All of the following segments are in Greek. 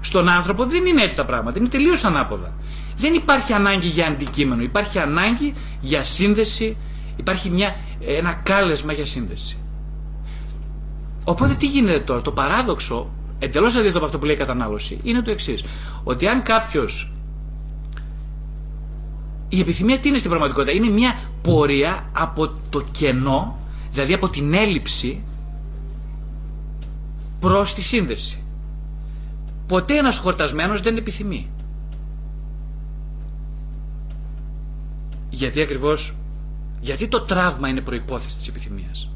Στον άνθρωπο δεν είναι έτσι τα πράγματα. Είναι τελείως ανάποδα. Δεν υπάρχει ανάγκη για αντικείμενο. Υπάρχει ανάγκη για σύνδεση. Υπάρχει μια, ένα κάλεσμα για σύνδεση. Οπότε τι γίνεται τώρα. Το παράδοξο, εντελώς αντίθετο από αυτό που λέει η κατανάλωση, είναι το εξής. Ότι αν κάποιος. Η επιθυμία τι είναι στην πραγματικότητα. Είναι μια πορεία από το κενό, δηλαδή από την έλλειψη προς τη σύνδεση. Ποτέ ένας χορτασμένος δεν επιθυμεί. Γιατί ακριβώς, γιατί το τραύμα είναι προϋπόθεση της επιθυμίας.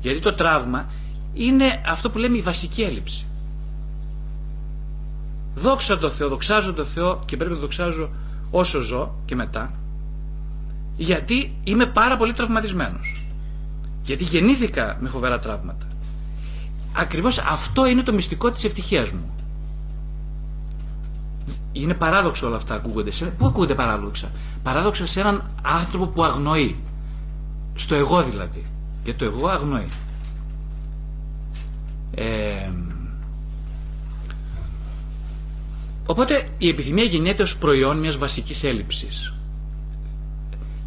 Γιατί το τραύμα είναι αυτό που λέμε η βασική έλλειψη. Δόξα τω Θεώ, δοξάζω το Θεό και πρέπει να δοξάζω όσο ζω και μετά. Γιατί είμαι πάρα πολύ τραυματισμένος. Γιατί γεννήθηκα με φοβερά τραύματα. Ακριβώς αυτό είναι το μυστικό της ευτυχίας μου. Είναι παράδοξο όλα αυτά ακούγονται. Πού ακούγονται παράδοξα; Παράδοξα σε έναν άνθρωπο που αγνοεί. Στο εγώ δηλαδή. Για το εγώ αγνοεί. Ε, οπότε η επιθυμία γεννιέται ως προϊόν μιας βασικής έλλειψης.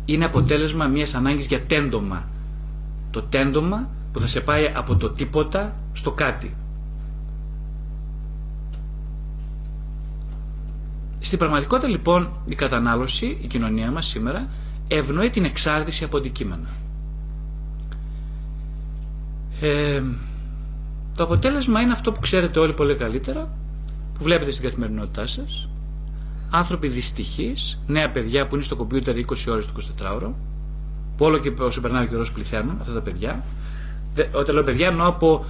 Είναι αποτέλεσμα μιας ανάγκης για τέντομα. Το τέντομα που θα σε πάει από το τίποτα στο κάτι. Στην πραγματικότητα λοιπόν η κατανάλωση, η κοινωνία μας σήμερα ευνοεί την εξάρτηση από αντικείμενα. Ε, το αποτέλεσμα είναι αυτό που ξέρετε όλοι πολύ καλύτερα, που βλέπετε στην καθημερινότητά σας. Άνθρωποι δυστυχείς, νέα παιδιά που είναι στο κομπιούτερ 20 ώρες το 24ωρο, που όλο και όσο περνάει ο καιρός πληθαίνουν αυτά τα παιδιά. Όταν λέω παιδιά εννοώ από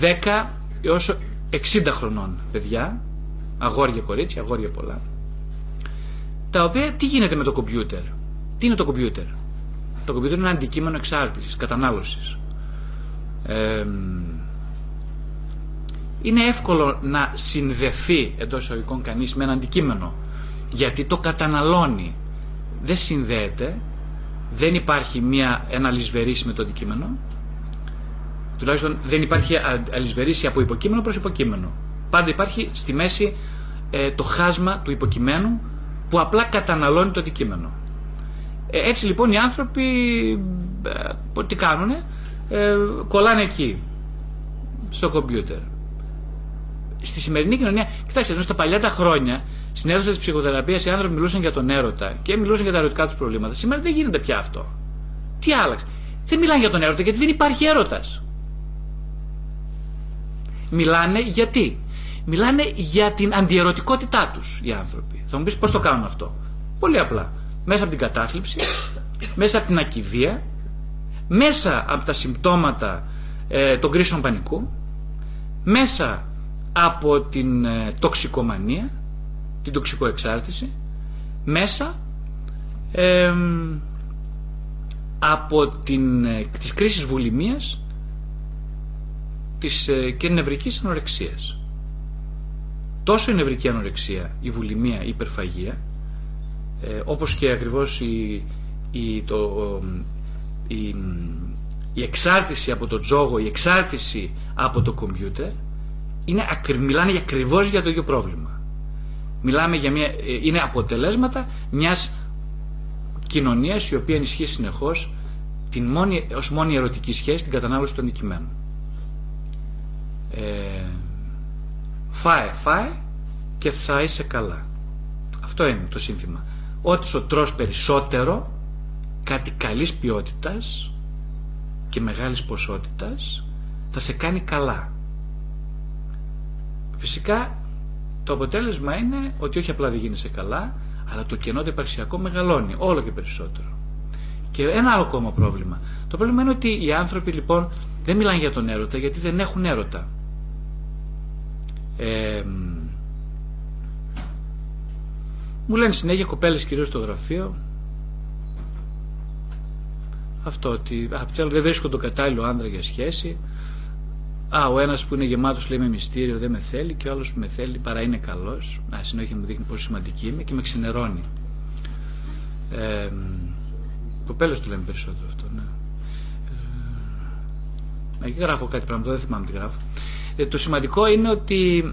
10 έως 60 χρονών παιδιά, αγόρια κορίτσια, αγόρια πολλά, τα οποία τι γίνεται με το κομπιούτερ; Τι είναι το κομπιούτερ; Το κομπιούτερ είναι ένα αντικείμενο εξάρτησης, κατανάλωσης. Ε, είναι εύκολο να συνδεθεί εντός εισαγωγικών κανείς με ένα αντικείμενο γιατί το καταναλώνει δεν συνδέεται δεν υπάρχει μια, ένα αλυσβερίσι με το αντικείμενο τουλάχιστον δεν υπάρχει αλυσβερίσι από υποκείμενο προς υποκείμενο πάντα υπάρχει στη μέση ε, το χάσμα του υποκειμένου που απλά καταναλώνει το αντικείμενο ε, έτσι λοιπόν οι άνθρωποι ε, τι κάνουνε; Ε, κολλάνε εκεί στο κομπιούτερ στη σημερινή κοινωνία, κοιτάξτε, ενώ στα παλιά τα χρόνια στην αίθουσα της ψυχοθεραπείας οι άνθρωποι μιλούσαν για τον έρωτα και μιλούσαν για τα ερωτικά τους προβλήματα. Σήμερα δεν γίνεται πια αυτό. Τι άλλαξε; Δεν μιλάνε για τον έρωτα γιατί δεν υπάρχει έρωτας. Μιλάνε γιατί; Μιλάνε για την αντιερωτικότητά τους οι άνθρωποι. Θα μου πεις πώς το κάνουν αυτό. Πολύ απλά. Μέσα από την κατάθλιψη, μέσα από την ακιδεία, μέσα από τα συμπτώματα ε, των κρίσεων πανικού, μέσα από την ε, τοξικομανία, την τοξικοεξάρτηση, μέσα από την, ε, τις κρίσεις βουλημίας της, ε, και νευρικής ανορεξίας. Τόσο η νευρική ανορεξία, η βουλημία, η υπερφαγία, ε, όπως και ακριβώς η, η, το, η, η εξάρτηση από το τζόγο, η εξάρτηση από το κομπιούτερ, είναι, μιλάνε για ακριβώς για το ίδιο πρόβλημα. Μιλάμε για μια, ε, είναι αποτελέσματα μιας κοινωνίας η οποία ενισχύει συνεχώς την μόνη, ως μόνη ερωτική σχέση την κατανάλωση του αντικειμένου. Ε, φάε, φάε και θα είσαι καλά. Αυτό είναι το σύνθημα. Ό,τι σου τρως περισσότερο, κάτι καλής ποιότητας και μεγάλης ποσότητας, θα σε κάνει καλά. Φυσικά το αποτέλεσμα είναι ότι όχι απλά δεν γίνεσαι καλά, αλλά το κενό το υπαρξιακό μεγαλώνει όλο και περισσότερο. Και ένα άλλο ακόμα πρόβλημα. Το πρόβλημα είναι ότι οι άνθρωποι λοιπόν δεν μιλάνε για τον έρωτα γιατί δεν έχουν έρωτα. Ε, μου λένε συνέχεια κοπέλες κυρίως στο γραφείο αυτό ότι α, θέλω, δεν βρίσκω τον κατάλληλο άντρα για σχέση Α, ο ένας που είναι γεμάτος λέει με μυστήριο δεν με θέλει και ο άλλος που με θέλει παρά είναι καλός. Α, συνέχεια μου δείχνει πόσο σημαντική είμαι και με ξενερώνει. Ε, Κοπέλες του λέμε περισσότερο αυτό, ναι. Ε, εκεί γράφω κάτι πράγματα, δεν θυμάμαι τι γράφω. Ε, το σημαντικό είναι ότι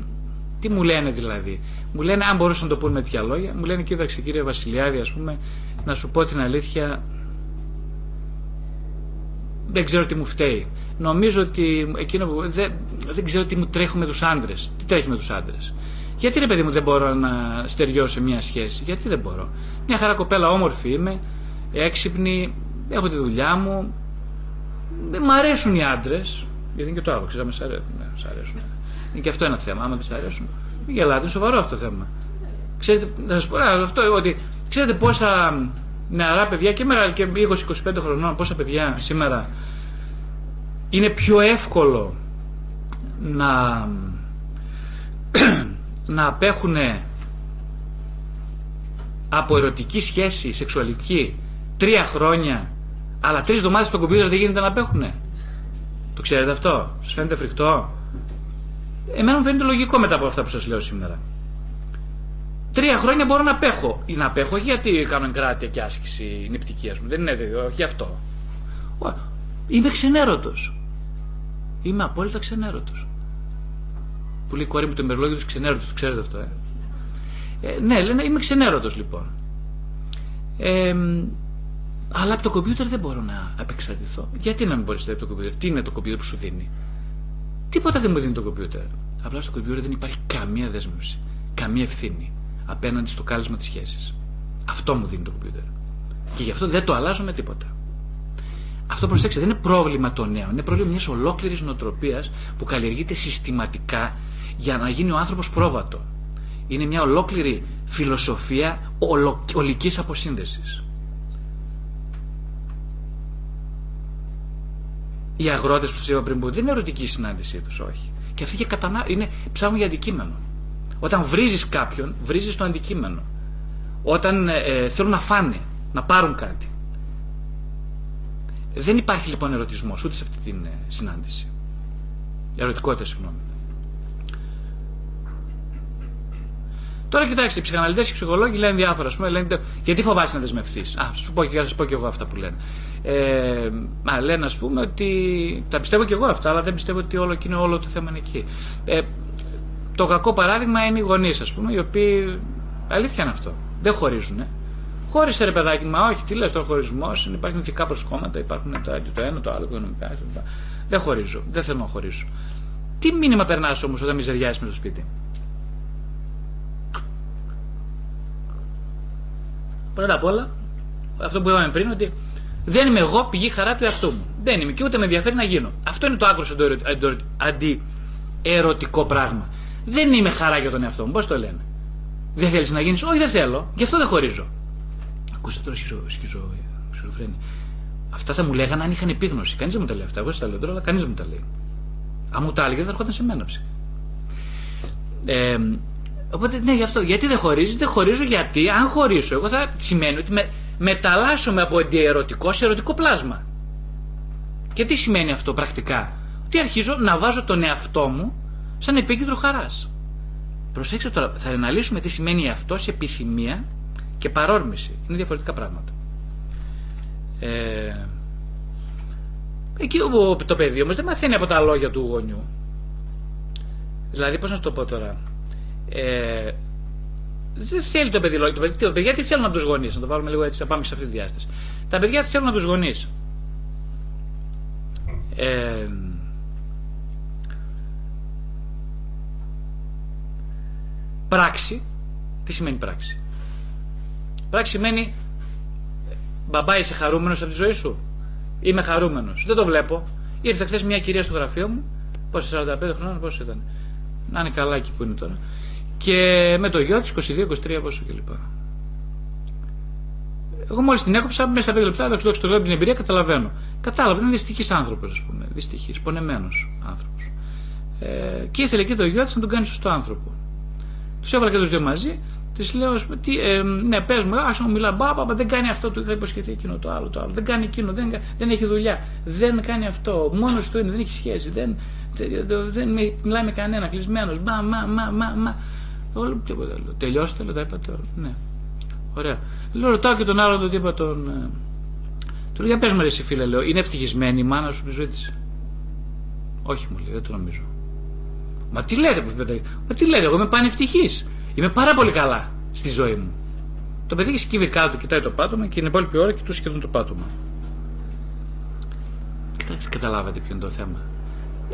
Τι μου λένε δηλαδή; Μου λένε, αν μπορούσαν να το πούνε με τέτοια λόγια, μου λένε κοίταξε κύριε Βασιλιάδη, ας πούμε, να σου πω την αλήθεια, δεν ξέρω τι μου φταίει. Νομίζω ότι εκείνο που. Δεν, δεν ξέρω τι μου τρέχει με τους άντρες. Τι τρέχει με τους άντρες; Γιατί ρε παιδί μου δεν μπορώ να στεριώσω μια σχέση; Γιατί δεν μπορώ; Μια χαρά κοπέλα όμορφη είμαι, έξυπνη, έχω τη δουλειά μου. Δεν μ' αρέσουν οι άντρες. Γιατί είναι και το άλλο, ξέρω, με αρέσουν. Ναι, αρέσουν. Είναι και αυτό ένα θέμα. Άμα δεν σα αρέσουν, μην γελάτε, είναι σοβαρό αυτό το θέμα. Ξέρετε, να σας πω αυτό ότι ξέρετε πόσα νεαρά παιδιά και, και 20-25 χρονών, πόσα παιδιά σήμερα είναι πιο εύκολο να να απέχουν από ερωτική σχέση σεξουαλική τρία χρόνια αλλά τρεις εβδομάδες στο κομπιούτερ δεν γίνεται να απέχουν. Το ξέρετε αυτό, σας φαίνεται φρικτό; Εμένα μου φαίνεται λογικό μετά από αυτά που σας λέω σήμερα. Τρία χρόνια μπορώ να απέχω. Ή να απέχω γιατί κάνω εγκράτεια και άσκηση νηπτική, ας πούμε. Δεν είναι όχι αυτό. Είμαι ξενέρωτος. Είμαι απόλυτα ξενέρωτος. Που λέει η κόρη μου το ημερολόγιο τους ξενέρωτος, το ξέρετε αυτό, ε. ε. ναι, λένε είμαι ξενέρωτος λοιπόν. Ε, αλλά από το κομπιούτερ δεν μπορώ να απεξαρτηθώ. Γιατί να μην μπορείς να από το κομπιούτερ, τι είναι το κομπιούτερ που σου δίνει; Τίποτα δεν μου δίνει το κομπιούτερ. Απλά στο κομπιούτερ δεν υπάρχει καμία δέσμευση, καμία ευθύνη απέναντι στο κάλεσμα της σχέσης. Αυτό μου δίνει το κομπιούτερ. Και γι' αυτό δεν το αλλάζω με τίποτα. Αυτό προσέξτε, δεν είναι πρόβλημα των νέων. Είναι πρόβλημα μιας ολόκληρης νοοτροπίας που καλλιεργείται συστηματικά για να γίνει ο άνθρωπος πρόβατο. Είναι μια ολόκληρη φιλοσοφία ολο, ολικής Οι αγρότες που σας είπα πριν που δεν είναι ερωτική η συνάντησή τους, όχι. Και αυτοί και κατανά... είναι, ψάχνουν για αντικείμενο. Όταν βρίζεις κάποιον, βρίζεις το αντικείμενο. Όταν ε, ε θέλουν να φάνε, να πάρουν κάτι. Δεν υπάρχει λοιπόν ερωτισμός ούτε σε αυτή την ε, συνάντηση. Ερωτικότητα, συγγνώμη. Τώρα κοιτάξτε, οι ψυχαναλυτές και οι ψυχολόγοι λένε διάφορα. Πούμε, λένε, γιατί φοβάσαι να δεσμευθείς; Α, σου πω και, πω και εγώ αυτά που λένε. Ε, μα λένε, ας πούμε, ότι. Τα πιστεύω και εγώ αυτά, αλλά δεν πιστεύω ότι όλο και είναι όλο το θέμα είναι εκεί. Ε, το κακό παράδειγμα είναι οι γονείς, ας πούμε, οι οποίοι. Αλήθεια είναι αυτό. Δεν χωρίζουν. Χώρισε ρε παιδάκι, μα όχι, τι λες, το χωρισμός, υπάρχουν ηθικά προσκόμματα, υπάρχουν το, το ένα, το άλλο, οικονομικά. Δεν χωρίζω, δεν θέλω να χωρίσω. Τι μήνυμα περνάς όμως όταν μιζεριάζεις με το σπίτι; Πρώτα απ' όλα, αυτό που είπαμε πριν, ότι δεν είμαι εγώ πηγή χαρά του εαυτού μου. Δεν είμαι και ούτε με ενδιαφέρει να γίνω. Αυτό είναι το άκρο αντιερωτικό πράγμα. Δεν είμαι χαρά για τον εαυτό μου. Πώς το λένε. Δεν θέλεις να γίνεις; Όχι, δεν θέλω. Γι' αυτό δεν χωρίζω. Ακούστε τώρα σχιζοφρένη. Αυτά θα μου λέγανε αν είχαν επίγνωση. Κανείς δεν μου τα λέει αυτά. Εγώ σας τα λέω τώρα, αλλά κανείς δεν μου τα λέει. Αν μου τα έλεγε, θα έρχονταν σε μένα ψυχή. Ε, οπότε ναι, γι' αυτό. Γιατί δεν χωρίζεις, δεν χωρίζω γιατί αν χωρίσω, εγώ θα σημαίνει ότι με, μεταλλάσσομαι από αντιερωτικό σε ερωτικό πλάσμα. Και τι σημαίνει αυτό πρακτικά; Ότι αρχίζω να βάζω τον εαυτό μου σαν επίκεντρο χαράς. Προσέξτε τώρα, θα αναλύσουμε τι σημαίνει αυτό σε επιθυμία και παρόρμηση. Είναι διαφορετικά πράγματα. Ε, εκεί όπου το παιδί όμως δεν μαθαίνει από τα λόγια του γονιού. Δηλαδή πώς να σου το πω τώρα; Ε, δεν θέλει το παιδί λόγια. Το παιδί, το παιδιά τι θέλουν από τους γονείς. Να το βάλουμε λίγο έτσι, να πάμε σε αυτή τη διάσταση. Τα παιδιά τι θέλουν από τους γονείς. Ε, πράξη. Τι σημαίνει πράξη; Πράξη σημαίνει μπαμπά είσαι χαρούμενος από τη ζωή σου; Είμαι χαρούμενος. Δεν το βλέπω. Ήρθε χθες μια κυρία στο γραφείο μου. Πόσο 45 χρόνια, πόσο ήταν. Να είναι καλά εκεί που είναι τώρα. Και με το γιο της 22-23 πόσο κλπ. Εγώ μόλις την έκοψα, μέσα στα 5 λεπτά, εντάξει, το λέω την εμπειρία, καταλαβαίνω. Κατάλαβα, είναι δυστυχής άνθρωπος, ας πούμε. Δυστυχής, πονεμένος άνθρωπος. Ε, και ήθελε και το γιο της να τον κάνει σωστό άνθρωπο. Τους έβαλα και τους δύο μαζί Της λέω, τι, ε, ναι, πες μου, άσε μου μιλά, μπα, μπα, δεν κάνει αυτό, του είχα υποσχεθεί εκείνο το άλλο, το άλλο. Δεν κάνει εκείνο, δεν, δεν έχει δουλειά, δεν κάνει αυτό, μόνος του είναι, δεν έχει σχέση, δεν, δεν, δεν μιλάει με κανένα, κλεισμένος, μα, μα, μα, μα, μα. Όλο τίποτα άλλο. Τελειώστε, λέω, τα είπατε όλα. Ναι. Ωραία. Λέω, ρωτάω και τον άλλον τον είπα τον. Ε, του λέω, για πες μου, εσύ φίλε, λέω, είναι ευτυχισμένη η μάνα σου τη ζωή τη. Όχι, μου λέει, δεν το νομίζω. Μα τι λέτε, Μα τι λέτε, εγώ είμαι πανευτυχής. Είμαι πάρα πολύ καλά στη ζωή μου. Το παιδί έχει σκύβει κάτω, κοιτάει το πάτωμα και την υπόλοιπη ώρα κοιτούσε σχεδόν το πάτωμα. Κοιτάξτε, καταλάβατε ποιο είναι το θέμα.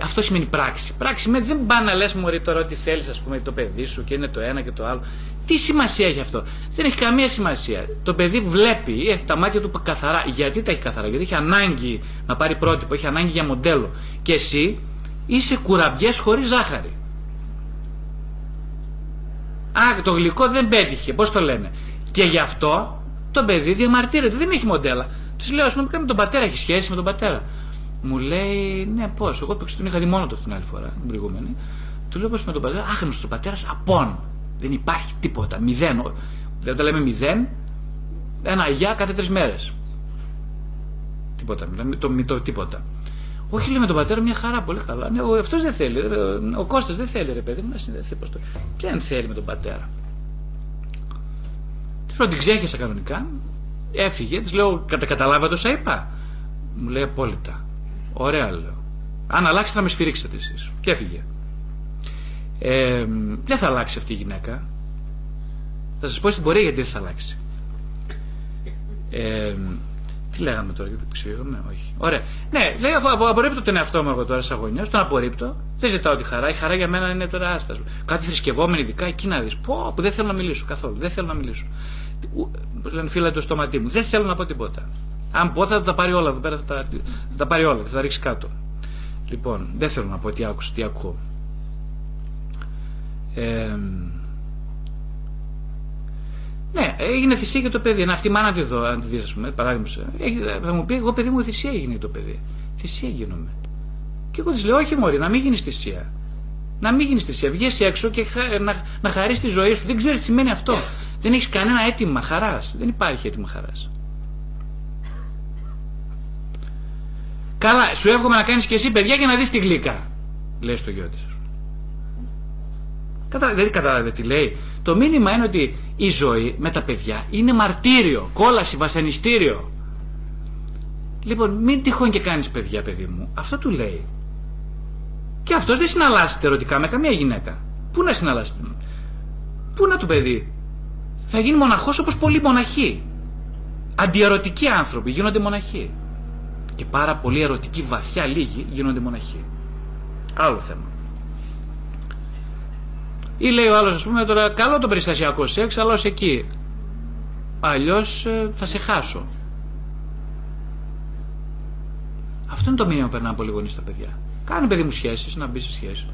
Αυτό σημαίνει πράξη. Πράξη με δεν πάνε να λες μωρή τώρα ότι θέλεις, ας πούμε, το παιδί σου και είναι το ένα και το άλλο. Τι σημασία έχει αυτό; Δεν έχει καμία σημασία. Το παιδί βλέπει, έχει τα μάτια του καθαρά. Γιατί τα έχει καθαρά, Γιατί έχει ανάγκη να πάρει πρότυπο, έχει ανάγκη για μοντέλο. Και εσύ είσαι κουραμπιές χωρίς ζάχαρη. Α, το γλυκό δεν πέτυχε. Πώς το λένε. Και γι' αυτό το παιδί διαμαρτύρεται. Δεν έχει μοντέλα. Τους λέω, ας πούμε, με τον πατέρα έχει σχέση με τον πατέρα. Μου λέει, ναι, πώς. Εγώ παίξω τον είχα δει μόνο το την άλλη φορά, την προηγούμενη. Του λέω πώς με τον πατέρα, άγνωστο πατέρας απόν. Δεν υπάρχει τίποτα. Μηδέν. Δεν τα λέμε μηδέν. Ένα αγιά κάθε τρεις μέρες. Τίποτα. Το, το, τίποτα. Όχι, λέει με τον πατέρα μια χαρά, πολύ καλά. Ναι, αυτός δεν θέλει. Ο Κώστας δεν θέλει, ρε παιδί μου, να συνδεθεί. Πώς το. δεν θέλει με τον πατέρα; Τη την ξέχασα κανονικά. Έφυγε, της λέω, κατα, καταλάβατε όσα είπα. Μου λέει απόλυτα. Ωραία, λέω. Αν αλλάξετε θα με σφυρίξετε εσείς. Και έφυγε. Ε, δεν θα αλλάξει αυτή η γυναίκα. Θα σας πω στην πορεία γιατί δεν θα αλλάξει. Ε, τι λέγαμε τώρα, γιατί ψήγαμε, όχι. Ωραία. Ναι, λέει, αφού απορρίπτω τον εαυτό μου εγώ τώρα σαν γονιός, τον απορρίπτω. Δεν ζητάω τη χαρά. Η χαρά για μένα είναι τώρα άστασο. Κάτι θρησκευόμενο, ειδικά εκεί να δεις. Πω, που δεν θέλω να μιλήσω καθόλου. Δεν θέλω να μιλήσω. Πώς λένε, φύλλα το στόματί μου. Δεν θέλω να πω τίποτα. Αν πω θα τα πάρει όλα εδώ πέρα, θα τα, θα τα πάρει όλα, θα τα ρίξει κάτω. Λοιπόν, δεν θέλω να πω τι άκουσα, τι ακούω. Ε, ναι, έγινε θυσία για το παιδί. Να αυτή η μάνα τη δω, αν τη δεις, ας πούμε, παράδειγμα. Θα μου πει, εγώ παιδί μου, θυσία έγινε το παιδί. Θυσία γίνομαι. Και εγώ της λέω, Όχι, Μωρή, να μην γίνεις θυσία. Να μην γίνεις θυσία. Βγει έξω και να, να χαρείς τη ζωή σου. Δεν ξέρεις τι σημαίνει αυτό. Δεν έχεις κανένα αίτημα χαράς. Δεν υπάρχει αίτημα χαράς. Καλά, σου εύχομαι να κάνεις και εσύ παιδιά και να δεις τη γλύκα. Λέει στο γιο της. Κατα... Δεν κατάλαβε τι λέει. Το μήνυμα είναι ότι η ζωή με τα παιδιά είναι μαρτύριο, κόλαση, βασανιστήριο. Λοιπόν, μην τυχόν και κάνεις παιδιά, παιδί μου. Αυτό του λέει. Και αυτός δεν συναλλάσσεται ερωτικά με καμία γυναίκα. Πού να συναλλάσσεται; Πού να του παιδί; Θα γίνει μοναχός όπως πολλοί μοναχοί. Αντιερωτικοί άνθρωποι γίνονται μοναχοί. Και πάρα πολύ ερωτικοί βαθιά λίγοι γίνονται μοναχοί. Άλλο θέμα. Ή λέει ο άλλος, ας πούμε, τώρα καλό το περιστασιακό σεξ, αλλά ως εκεί. Αλλιώς ε, θα σε χάσω. Αυτό είναι το μήνυμα που περνάνε πολλοί γονείς στα παιδιά. Κάνε παιδί μου σχέσεις, να μπεις σε σχέση.